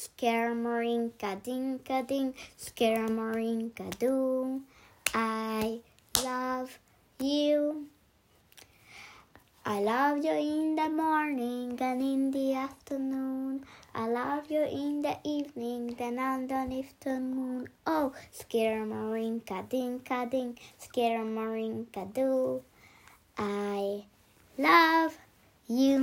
Scaramourinka dinka ding, scaramourinka doo. I love you. I love you in the morning and in the afternoon. I love you in the evening, then underneath the moon. Oh, scaramourinka dinka ding, scaramourinka doo. I love you.